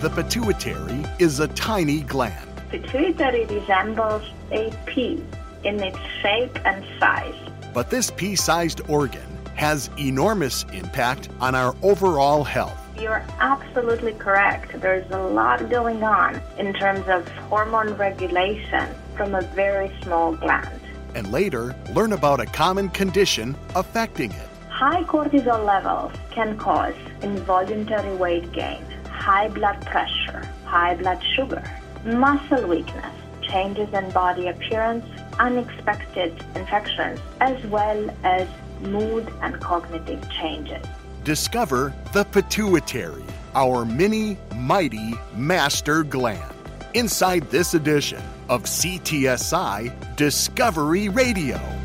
The pituitary is a tiny gland. Pituitary resembles a pea in its shape and size. But this pea sized organ has enormous impact on our overall health. You're absolutely correct. There's a lot going on in terms of hormone regulation from a very small gland. And later, learn about a common condition affecting it. High cortisol levels can cause involuntary weight gain, high blood pressure, high blood sugar, muscle weakness, changes in body appearance, unexpected infections, as well as mood and cognitive changes. Discover the pituitary, our mini, mighty master gland. Inside this edition of CTSI Discovery Radio.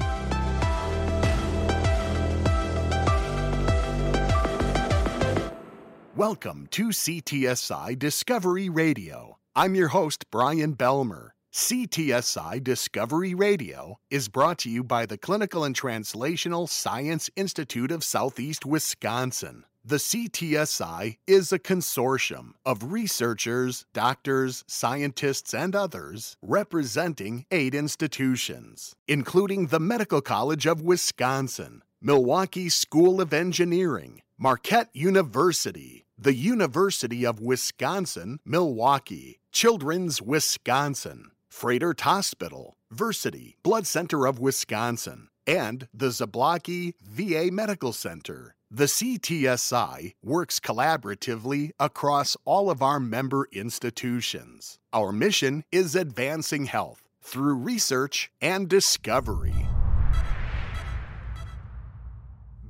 Welcome to CTSI Discovery Radio. I'm your host, Brian Belmer. CTSI Discovery Radio is brought to you by the Clinical and Translational Science Institute of Southeast Wisconsin. The CTSI is a consortium of researchers, doctors, scientists, and others representing eight institutions, including the Medical College of Wisconsin, Milwaukee School of Engineering, Marquette University, the University of Wisconsin, Milwaukee, Children's Wisconsin, Froedtert Hospital, Versiti, Blood Center of Wisconsin, and the Zablocki VA Medical Center. The CTSI works collaboratively across all of our member institutions. Our mission is advancing health through research and discovery.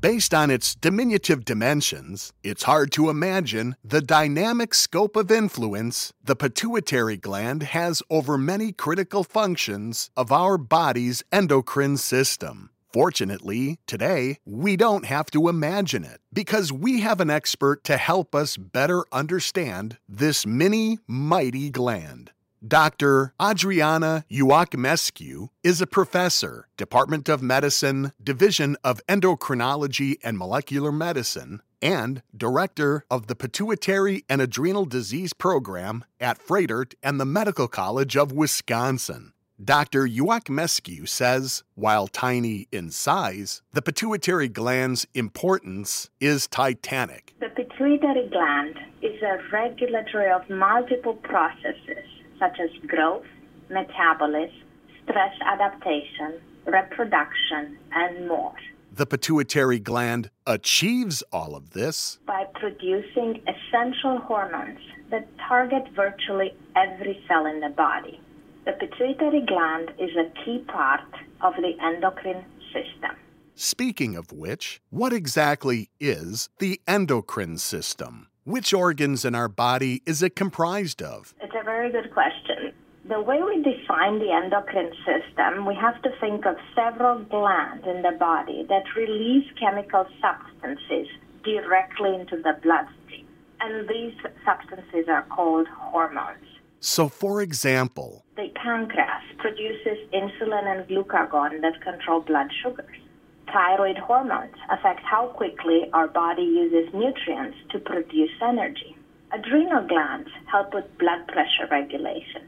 Based on its diminutive dimensions, it's hard to imagine the dynamic scope of influence the pituitary gland has over many critical functions of our body's endocrine system. Fortunately, today, we don't have to imagine it because we have an expert to help us better understand this mini, mighty gland. Dr. Adriana Ioachimescu is a professor, Department of Medicine, Division of Endocrinology and Molecular Medicine, and director of the Pituitary and Adrenal Disease Program at Froedtert and the Medical College of Wisconsin. Dr. Ioachimescu says while tiny in size, the pituitary gland's importance is titanic. The pituitary gland is a regulatory of multiple processes such as growth, metabolism, stress adaptation, reproduction, and more. The pituitary gland achieves all of this by producing essential hormones that target virtually every cell in the body. The pituitary gland is a key part of the endocrine system. Speaking of which, what exactly is the endocrine system? Which organs in our body is it comprised of? It's a very good question. The way we define the endocrine system, we have to think of several glands in the body that release chemical substances directly into the bloodstream. And these substances are called hormones. So, for example, the pancreas produces insulin and glucagon that control blood sugars thyroid hormones affect how quickly our body uses nutrients to produce energy. Adrenal glands help with blood pressure regulation.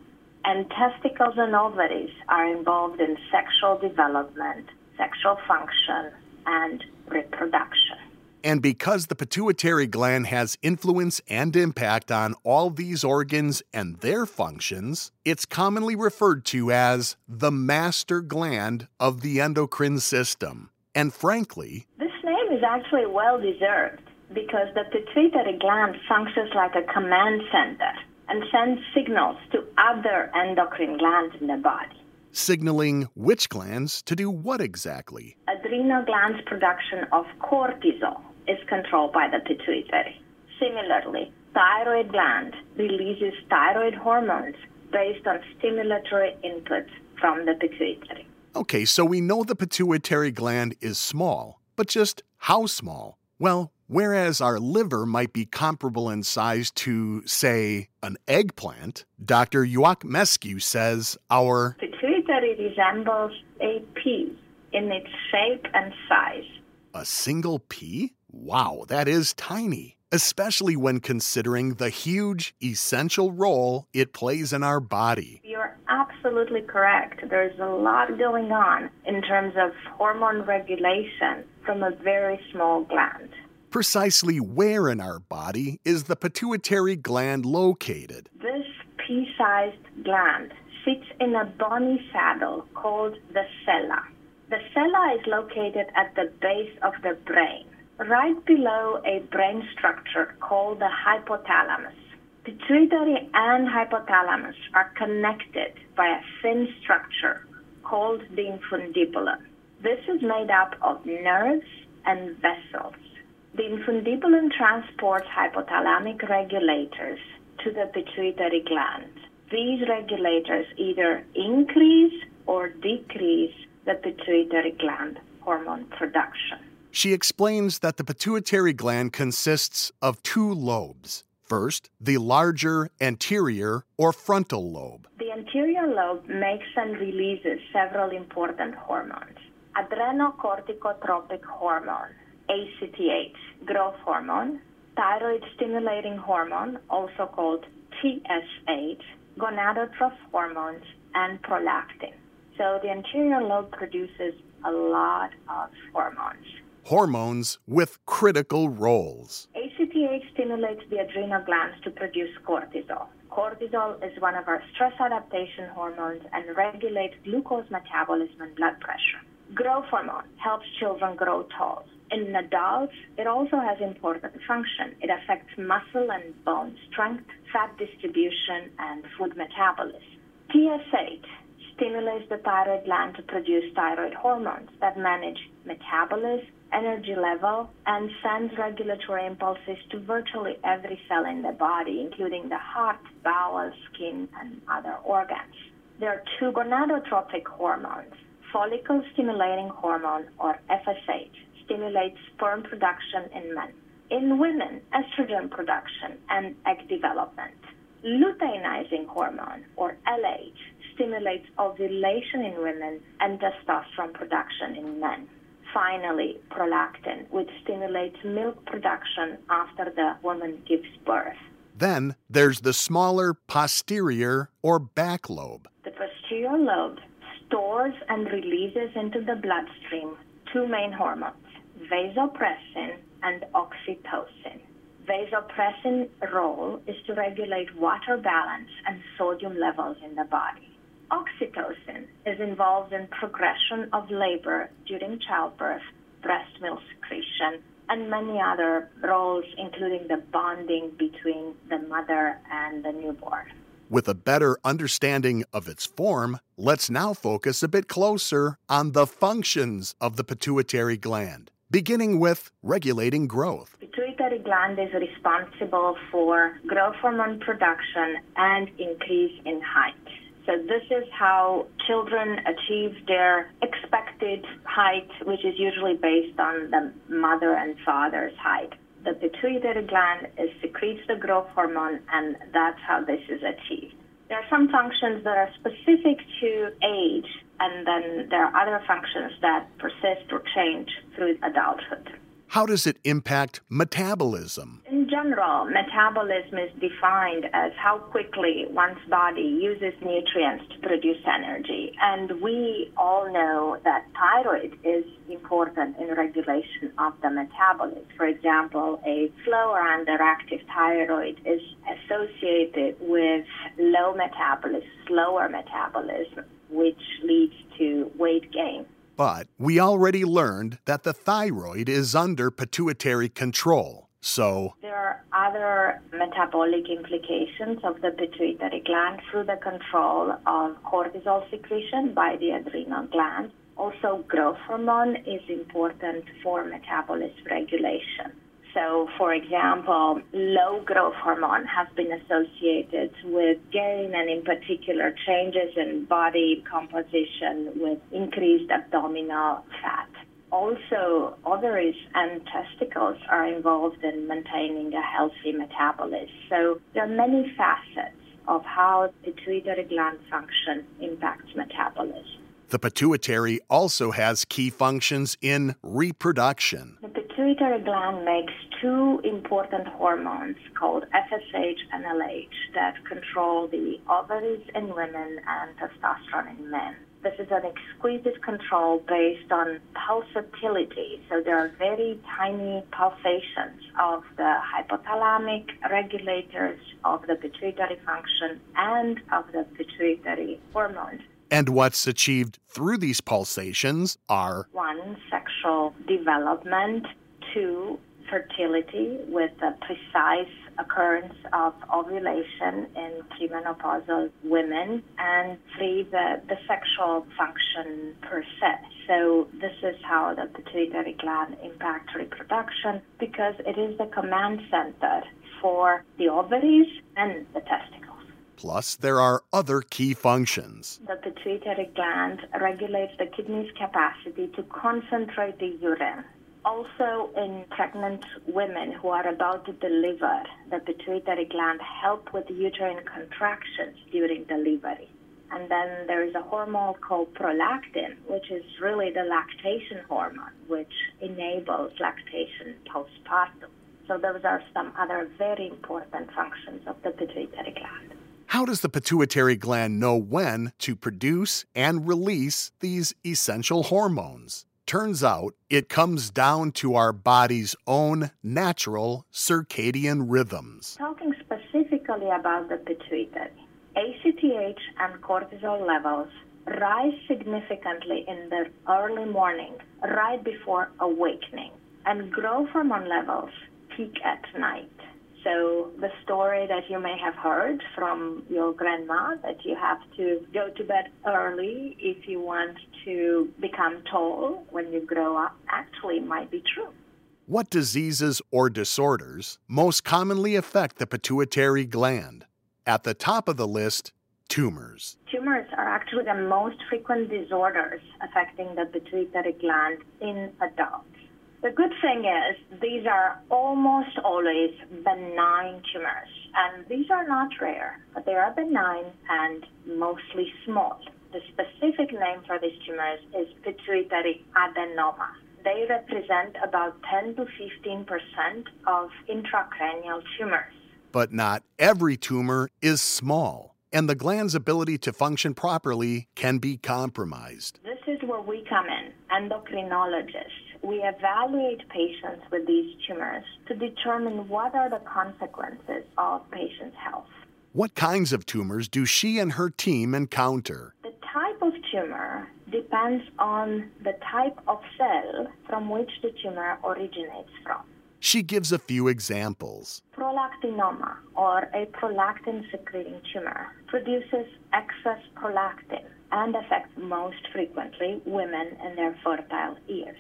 And testicles and ovaries are involved in sexual development, sexual function, and reproduction. And because the pituitary gland has influence and impact on all these organs and their functions, it's commonly referred to as the master gland of the endocrine system. And frankly, this name is actually well deserved because the pituitary gland functions like a command center and sends signals to other endocrine glands in the body. Signaling which glands to do what exactly? Adrenal glands' production of cortisol is controlled by the pituitary. Similarly, thyroid gland releases thyroid hormones based on stimulatory inputs from the pituitary. Okay, so we know the pituitary gland is small, but just how small? Well, whereas our liver might be comparable in size to, say, an eggplant, Dr. Yuak Ioachimescu says our pituitary resembles a pea in its shape and size. A single pea? Wow, that is tiny. especially when considering the huge, essential role it plays in our body. Absolutely correct. There's a lot going on in terms of hormone regulation from a very small gland. Precisely where in our body is the pituitary gland located? This pea sized gland sits in a bony saddle called the sella. The sella is located at the base of the brain, right below a brain structure called the hypothalamus. Pituitary and hypothalamus are connected by a thin structure called the infundibulum. This is made up of nerves and vessels. The infundibulum transports hypothalamic regulators to the pituitary gland. These regulators either increase or decrease the pituitary gland hormone production. She explains that the pituitary gland consists of two lobes. First, the larger anterior or frontal lobe. The anterior lobe makes and releases several important hormones adrenocorticotropic hormone, ACTH, growth hormone, thyroid stimulating hormone, also called TSH, gonadotroph hormones, and prolactin. So the anterior lobe produces a lot of hormones. Hormones with critical roles. ACTH stimulates the adrenal glands to produce cortisol. Cortisol is one of our stress adaptation hormones and regulates glucose metabolism and blood pressure. Growth hormone helps children grow tall. In adults, it also has important function. It affects muscle and bone strength, fat distribution, and food metabolism. TSH stimulates the thyroid gland to produce thyroid hormones that manage metabolism, energy level, and sends regulatory impulses to virtually every cell in the body, including the heart, bowel, skin, and other organs. There are two gonadotropic hormones. Follicle stimulating hormone, or FSH, stimulates sperm production in men. In women, estrogen production and egg development. Luteinizing hormone, or LH, stimulates ovulation in women and testosterone production in men. Finally, prolactin, which stimulates milk production after the woman gives birth. Then there's the smaller posterior or back lobe. The posterior lobe stores and releases into the bloodstream two main hormones, vasopressin and oxytocin. Vasopressin role is to regulate water balance and sodium levels in the body. Oxytocin is involved in progression of labor during childbirth, breast milk secretion, and many other roles, including the bonding between the mother and the newborn. With a better understanding of its form, let's now focus a bit closer on the functions of the pituitary gland, beginning with regulating growth. Pituitary gland is responsible for growth hormone production and increase in height. So this is how children achieve their expected height, which is usually based on the mother and father's height. The pituitary gland secretes the growth hormone, and that's how this is achieved. There are some functions that are specific to age, and then there are other functions that persist or change through adulthood. How does it impact metabolism? In general, metabolism is defined as how quickly one's body uses nutrients to produce energy. And we all know that thyroid is important in regulation of the metabolism. For example, a slower underactive thyroid is associated with low metabolism, slower metabolism, which leads to weight gain. But we already learned that the thyroid is under pituitary control. So, there are other metabolic implications of the pituitary gland through the control of cortisol secretion by the adrenal gland. Also, growth hormone is important for metabolism regulation. So, for example, low growth hormone has been associated with gain and, in particular, changes in body composition with increased abdominal fat. Also, ovaries and testicles are involved in maintaining a healthy metabolism. So, there are many facets of how pituitary gland function impacts metabolism. The pituitary also has key functions in reproduction. The pituitary gland makes two important hormones called FSH and LH that control the ovaries in women and testosterone in men. This is an exquisite control based on pulsatility. So there are very tiny pulsations of the hypothalamic regulators of the pituitary function and of the pituitary hormones. And what's achieved through these pulsations are one, sexual development, two, fertility with a precise occurrence of ovulation in premenopausal women, and three, the, the sexual function per se. So this is how the pituitary gland impacts reproduction because it is the command center for the ovaries and the testicles. Plus, there are other key functions. The pituitary gland regulates the kidney's capacity to concentrate the urine also in pregnant women who are about to deliver, the pituitary gland help with uterine contractions during delivery. And then there is a hormone called prolactin, which is really the lactation hormone, which enables lactation postpartum. So those are some other very important functions of the pituitary gland. How does the pituitary gland know when to produce and release these essential hormones? Turns out it comes down to our body's own natural circadian rhythms. Talking specifically about the pituitary, ACTH and cortisol levels rise significantly in the early morning, right before awakening, and growth hormone levels peak at night. So the story that you may have heard from your grandma that you have to go to bed early if you want to become tall when you grow up actually might be true. What diseases or disorders most commonly affect the pituitary gland? At the top of the list, tumors. Tumors are actually the most frequent disorders affecting the pituitary gland in adults. The good thing is these are almost always benign tumors, and these are not rare, but they are benign and mostly small. The specific name for these tumors is pituitary adenoma. They represent about 10 to 15 percent of intracranial tumors. But not every tumor is small, and the gland's ability to function properly can be compromised. This is where we come in, endocrinologists we evaluate patients with these tumors to determine what are the consequences of patients' health. What kinds of tumors do she and her team encounter? The type of tumor depends on the type of cell from which the tumor originates from. She gives a few examples. Prolactinoma, or a prolactin secreting tumor, produces excess prolactin and affects most frequently women in their fertile years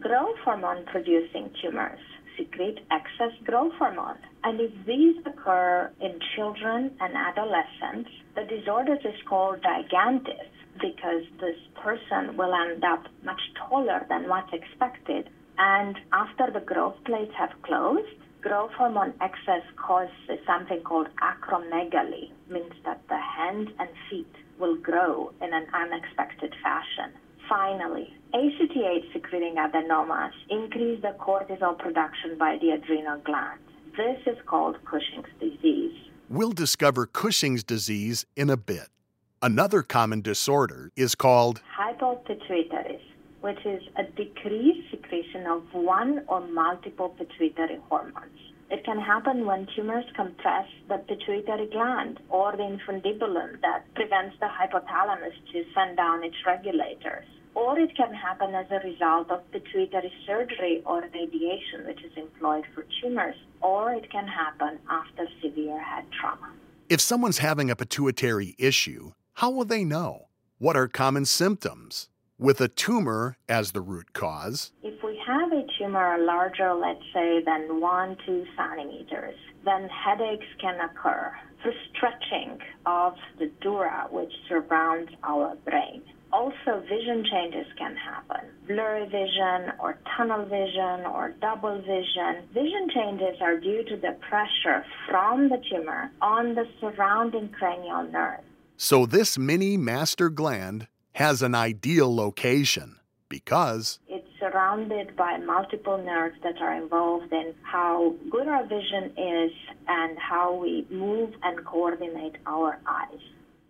growth hormone producing tumors secrete excess growth hormone. And if these occur in children and adolescents, the disorder is called gigantism because this person will end up much taller than what's expected. And after the growth plates have closed, growth hormone excess causes something called acromegaly, means that the hands and feet will grow in an unexpected fashion. Finally, ACTH secreting adenomas increase the cortisol production by the adrenal gland. This is called Cushing's disease. We'll discover Cushing's disease in a bit. Another common disorder is called hypopituitarism, which is a decreased secretion of one or multiple pituitary hormones. It can happen when tumors compress the pituitary gland or the infundibulum that prevents the hypothalamus to send down its regulators or it can happen as a result of pituitary surgery or radiation, which is employed for tumors, or it can happen after severe head trauma. If someone's having a pituitary issue, how will they know? What are common symptoms? With a tumor as the root cause, if we have a tumor larger, let's say, than one, two centimeters, then headaches can occur. The stretching of the dura, which surrounds our brain also vision changes can happen. Blurry vision or tunnel vision or double vision. Vision changes are due to the pressure from the tumor on the surrounding cranial nerve. So this mini master gland has an ideal location because it's surrounded by multiple nerves that are involved in how good our vision is and how we move and coordinate our eyes.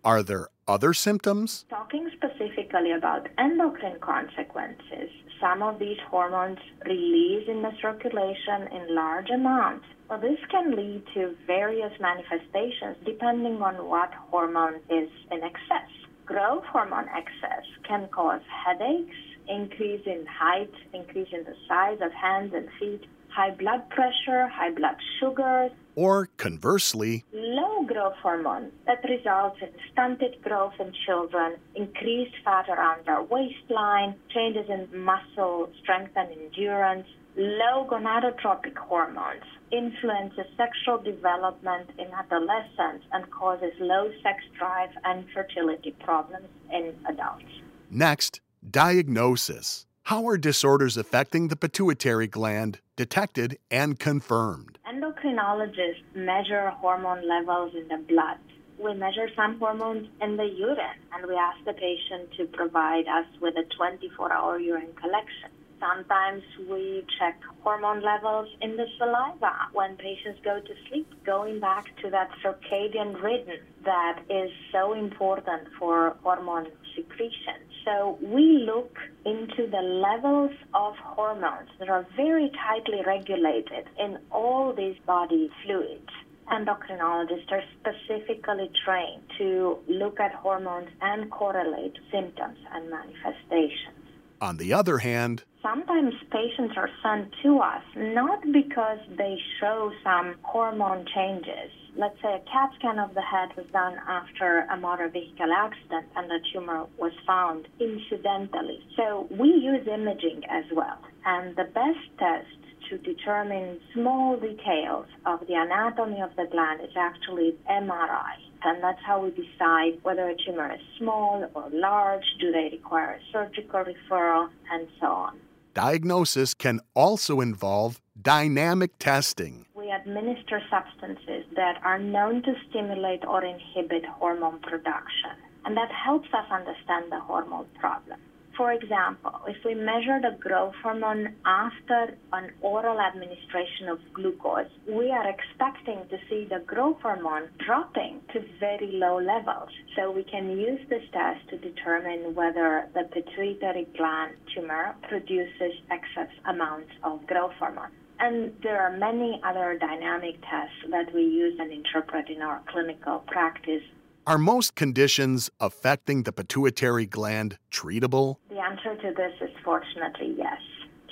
Are there other symptoms? Talking specifically about endocrine consequences, some of these hormones release in the circulation in large amounts. Well, this can lead to various manifestations depending on what hormone is in excess. Growth hormone excess can cause headaches, increase in height, increase in the size of hands and feet, high blood pressure, high blood sugar. Or conversely, low growth hormone that results in stunted growth in children, increased fat around our waistline, changes in muscle strength and endurance, low gonadotropic hormones influences sexual development in adolescents and causes low sex drive and fertility problems in adults. Next, diagnosis. How are disorders affecting the pituitary gland detected and confirmed? Endocrinologists measure hormone levels in the blood. We measure some hormones in the urine and we ask the patient to provide us with a 24 hour urine collection. Sometimes we check hormone levels in the saliva when patients go to sleep, going back to that circadian rhythm that is so important for hormone secretion. So we look into the levels of hormones that are very tightly regulated in all these body fluids endocrinologists are specifically trained to look at hormones and correlate symptoms and manifestations. On the other hand, sometimes patients are sent to us not because they show some hormone changes. Let's say a CAT scan of the head was done after a motor vehicle accident and the tumor was found incidentally. So we use imaging as well. And the best test to determine small details of the anatomy of the gland is actually MRI. And that's how we decide whether a tumor is small or large, do they require a surgical referral, and so on. Diagnosis can also involve dynamic testing. Administer substances that are known to stimulate or inhibit hormone production, and that helps us understand the hormone problem. For example, if we measure the growth hormone after an oral administration of glucose, we are expecting to see the growth hormone dropping to very low levels. So we can use this test to determine whether the pituitary gland tumor produces excess amounts of growth hormone. And there are many other dynamic tests that we use and interpret in our clinical practice are most conditions affecting the pituitary gland treatable? The answer to this is fortunately yes.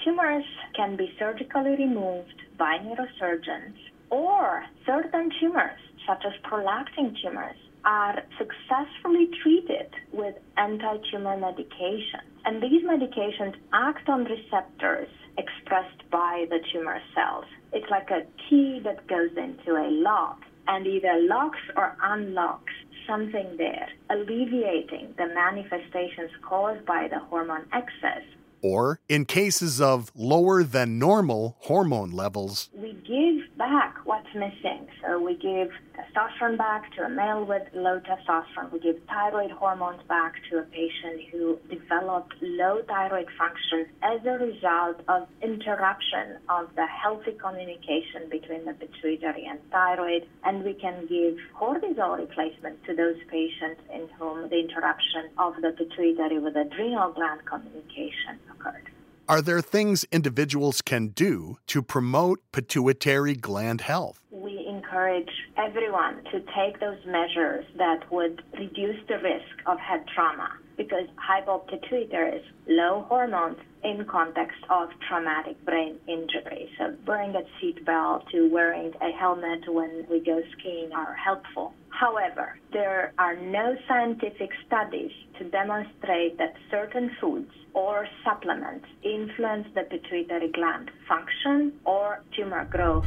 Tumors can be surgically removed by neurosurgeons, or certain tumors, such as prolactin tumors, are successfully treated with anti tumor medications. And these medications act on receptors expressed by the tumor cells. It's like a key that goes into a lock and either locks or unlocks something there, alleviating the manifestations caused by the hormone excess. Or, in cases of lower than normal hormone levels, we give back what's missing. So we give testosterone back to a male with low testosterone. We give thyroid hormones back to a patient who developed low thyroid function as a result of interruption of the healthy communication between the pituitary and thyroid. And we can give cortisol replacement to those patients in whom the interruption of the pituitary with adrenal gland communication occurred. Are there things individuals can do to promote pituitary gland health? We encourage everyone to take those measures that would reduce the risk of head trauma because hypopituitary is low hormones in context of traumatic brain injury. So wearing a seatbelt to wearing a helmet when we go skiing are helpful. However, there are no scientific studies to demonstrate that certain foods or supplements influence the pituitary gland function or tumor growth.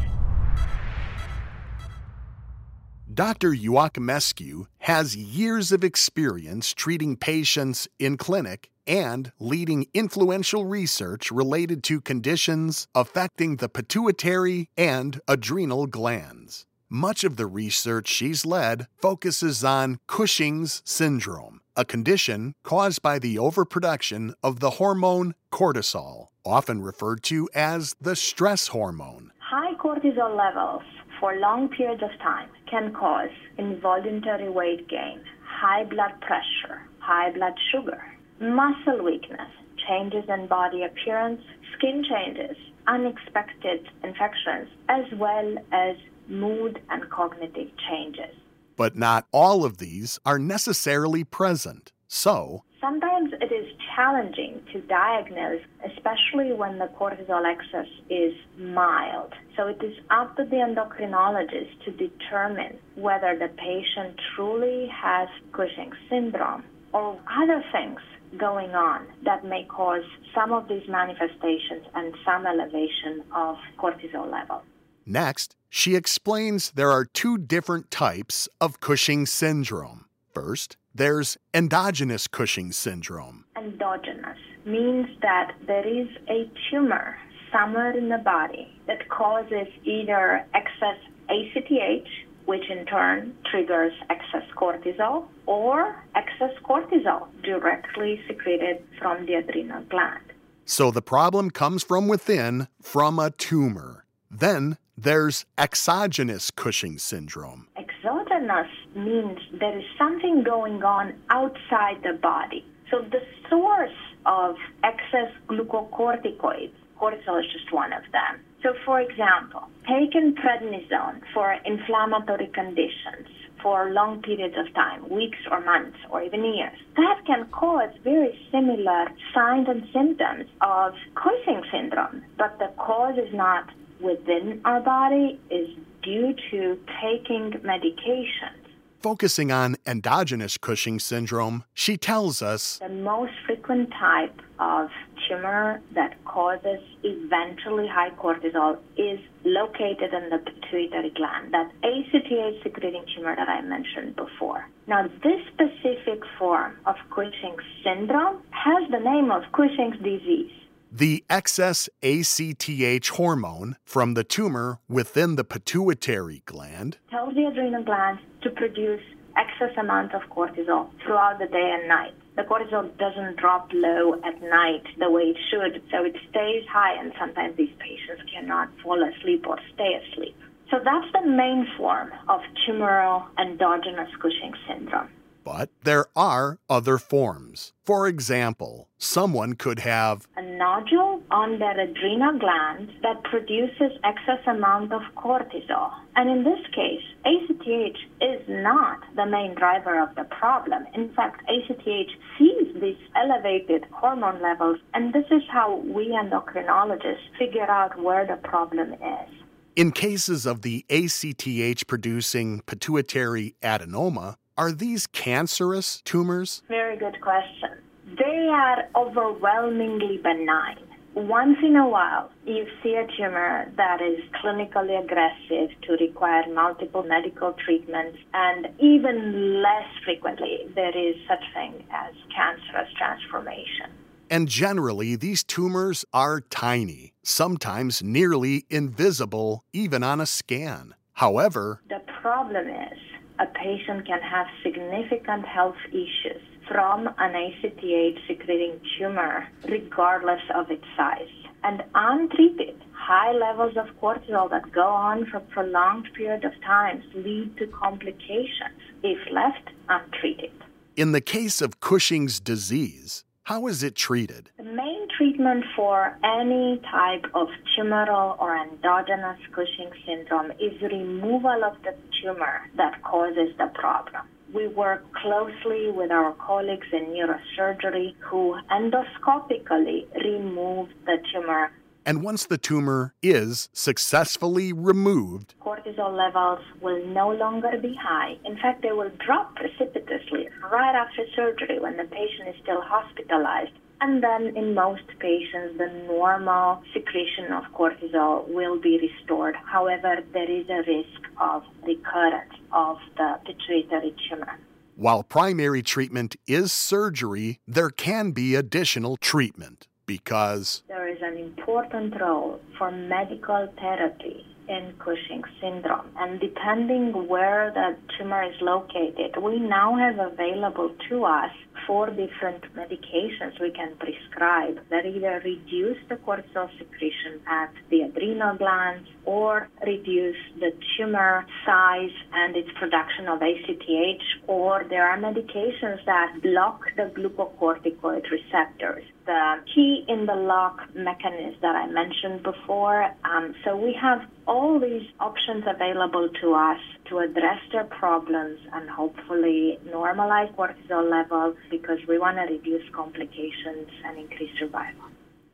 Dr. Ioachimescu has years of experience treating patients in clinic and leading influential research related to conditions affecting the pituitary and adrenal glands. Much of the research she's led focuses on Cushing's syndrome, a condition caused by the overproduction of the hormone cortisol, often referred to as the stress hormone. High cortisol levels for long periods of time can cause involuntary weight gain, high blood pressure, high blood sugar, muscle weakness, changes in body appearance, skin changes, unexpected infections, as well as mood and cognitive changes. But not all of these are necessarily present. So, sometimes it is challenging to diagnose, especially when the cortisol excess is mild. So it is up to the endocrinologist to determine whether the patient truly has Cushing's syndrome or other things going on that may cause some of these manifestations and some elevation of cortisol level. Next, she explains there are two different types of Cushing syndrome. First, there's endogenous Cushing syndrome. Endogenous means that there is a tumor somewhere in the body that causes either excess ACTH, which in turn triggers excess cortisol, or excess cortisol directly secreted from the adrenal gland. So the problem comes from within, from a tumor. Then there's exogenous Cushing syndrome. Exogenous means there is something going on outside the body. So the source of excess glucocorticoids, cortisol is just one of them. So for example, taking prednisone for inflammatory conditions for long periods of time, weeks or months or even years, that can cause very similar signs and symptoms of Cushing syndrome. But the cause is not within our body is due to taking medications. Focusing on endogenous Cushing syndrome, she tells us the most frequent type of tumor that causes eventually high cortisol is located in the pituitary gland, that ACTH secreting tumor that I mentioned before. Now, this specific form of Cushing's syndrome has the name of Cushing's disease. The excess ACTH hormone from the tumor within the pituitary gland tells the adrenal gland to produce excess amount of cortisol throughout the day and night. The cortisol doesn't drop low at night the way it should, so it stays high, and sometimes these patients cannot fall asleep or stay asleep. So that's the main form of tumoral endogenous Cushing syndrome. But there are other forms. For example, someone could have nodule on their adrenal gland that produces excess amount of cortisol. And in this case, ACTH is not the main driver of the problem. In fact, ACTH sees these elevated hormone levels, and this is how we endocrinologists figure out where the problem is. In cases of the ACTH producing pituitary adenoma, are these cancerous tumors? Very good question. They are overwhelmingly benign. Once in a while, you see a tumor that is clinically aggressive to require multiple medical treatments, and even less frequently, there is such thing as cancerous transformation. And generally, these tumors are tiny, sometimes nearly invisible, even on a scan. However, the problem is a patient can have significant health issues from an ACTH secreting tumor, regardless of its size. And untreated, high levels of cortisol that go on for prolonged period of time lead to complications if left untreated. In the case of Cushing's disease, how is it treated? The main treatment for any type of tumoral or endogenous Cushing syndrome is removal of the tumor that causes the problem. We work closely with our colleagues in neurosurgery who endoscopically remove the tumor and once the tumor is successfully removed, cortisol levels will no longer be high. In fact, they will drop precipitously right after surgery when the patient is still hospitalized. And then in most patients, the normal secretion of cortisol will be restored. However, there is a risk of recurrence of the pituitary tumor. While primary treatment is surgery, there can be additional treatment because there is an important role for medical therapy in Cushing syndrome. And depending where the tumor is located, we now have available to us four different medications we can prescribe that either reduce the cortisol secretion at the adrenal glands or reduce the tumor size and its production of ACTH, or there are medications that block the glucocorticoid receptors the key in the lock mechanism that I mentioned before. Um, so we have all these options available to us to address their problems and hopefully normalize cortisol levels because we want to reduce complications and increase survival.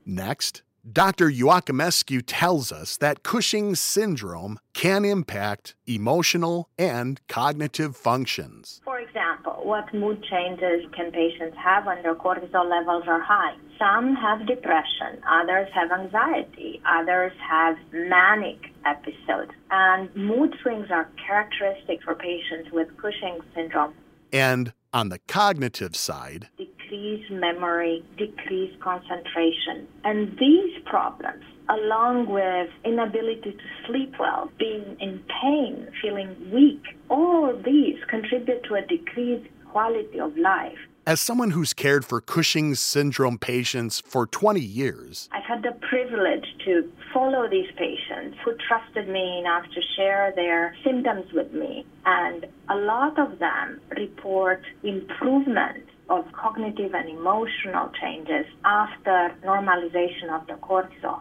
Next, Dr. Ioachimescu tells us that Cushing's syndrome can impact emotional and cognitive functions. What mood changes can patients have when their cortisol levels are high? Some have depression, others have anxiety, others have manic episodes. And mood swings are characteristic for patients with Cushing syndrome. And on the cognitive side, decreased memory, decreased concentration. And these problems, along with inability to sleep well, being in pain, feeling weak, all these contribute to a decreased quality of life. As someone who's cared for Cushing's syndrome patients for 20 years, I've had the privilege to follow these patients who trusted me enough to share their symptoms with me. And a lot of them report improvement of cognitive and emotional changes after normalization of the cortisol.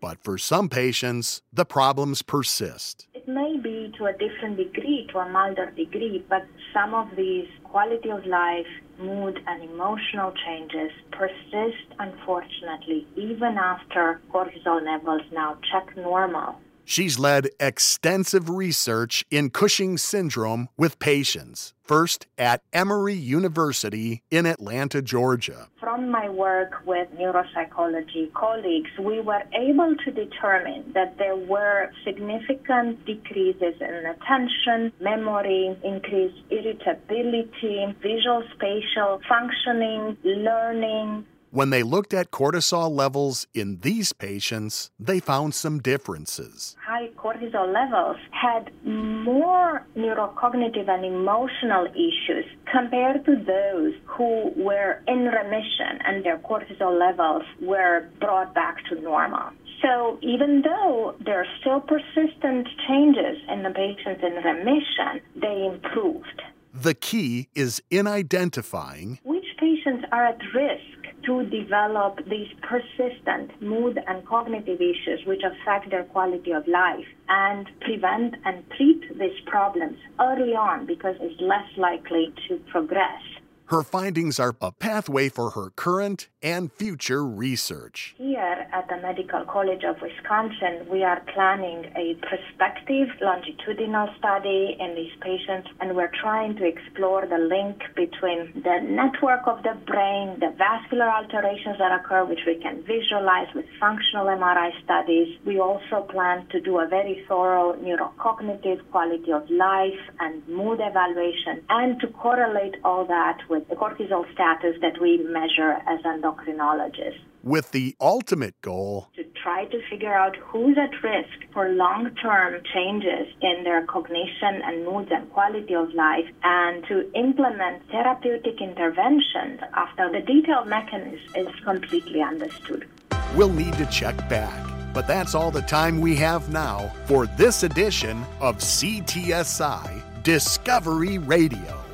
But for some patients, the problems persist. May be to a different degree, to a milder degree, but some of these quality of life, mood, and emotional changes persist, unfortunately, even after cortisol levels now check normal. She's led extensive research in Cushing's syndrome with patients, first at Emory University in Atlanta, Georgia. From my work with neuropsychology colleagues, we were able to determine that there were significant decreases in attention, memory, increased irritability, visual spatial functioning, learning, when they looked at cortisol levels in these patients, they found some differences. High cortisol levels had more neurocognitive and emotional issues compared to those who were in remission and their cortisol levels were brought back to normal. So even though there are still persistent changes in the patients in remission, they improved. The key is in identifying which patients are at risk to develop these persistent mood and cognitive issues which affect their quality of life and prevent and treat these problems early on because it's less likely to progress. Her findings are a pathway for her current and future research. Here at the Medical College of Wisconsin, we are planning a prospective longitudinal study in these patients, and we're trying to explore the link between the network of the brain, the vascular alterations that occur, which we can visualize with functional MRI studies. We also plan to do a very thorough neurocognitive quality of life and mood evaluation, and to correlate all that with with the cortisol status that we measure as endocrinologists. With the ultimate goal to try to figure out who's at risk for long term changes in their cognition and moods and quality of life, and to implement therapeutic interventions after the detailed mechanism is completely understood. We'll need to check back. But that's all the time we have now for this edition of CTSI Discovery Radio.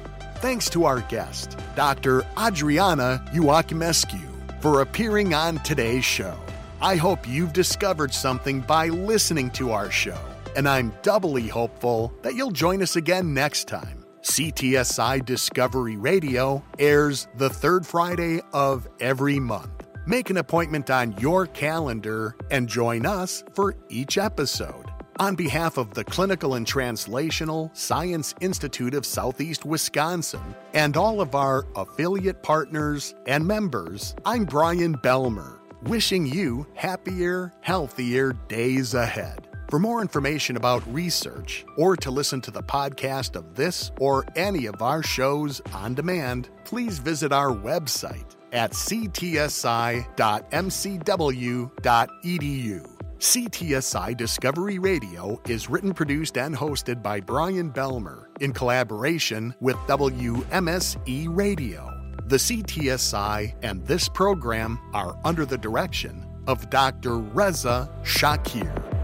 Thanks to our guest, Dr. Adriana Ioachimescu, for appearing on today's show. I hope you've discovered something by listening to our show, and I'm doubly hopeful that you'll join us again next time. CTSI Discovery Radio airs the third Friday of every month. Make an appointment on your calendar and join us for each episode. On behalf of the Clinical and Translational Science Institute of Southeast Wisconsin and all of our affiliate partners and members, I'm Brian Belmer, wishing you happier, healthier days ahead. For more information about research or to listen to the podcast of this or any of our shows on demand, please visit our website at ctsi.mcw.edu. CTSI Discovery Radio is written, produced, and hosted by Brian Belmer in collaboration with WMSE Radio. The CTSI and this program are under the direction of Dr. Reza Shaker.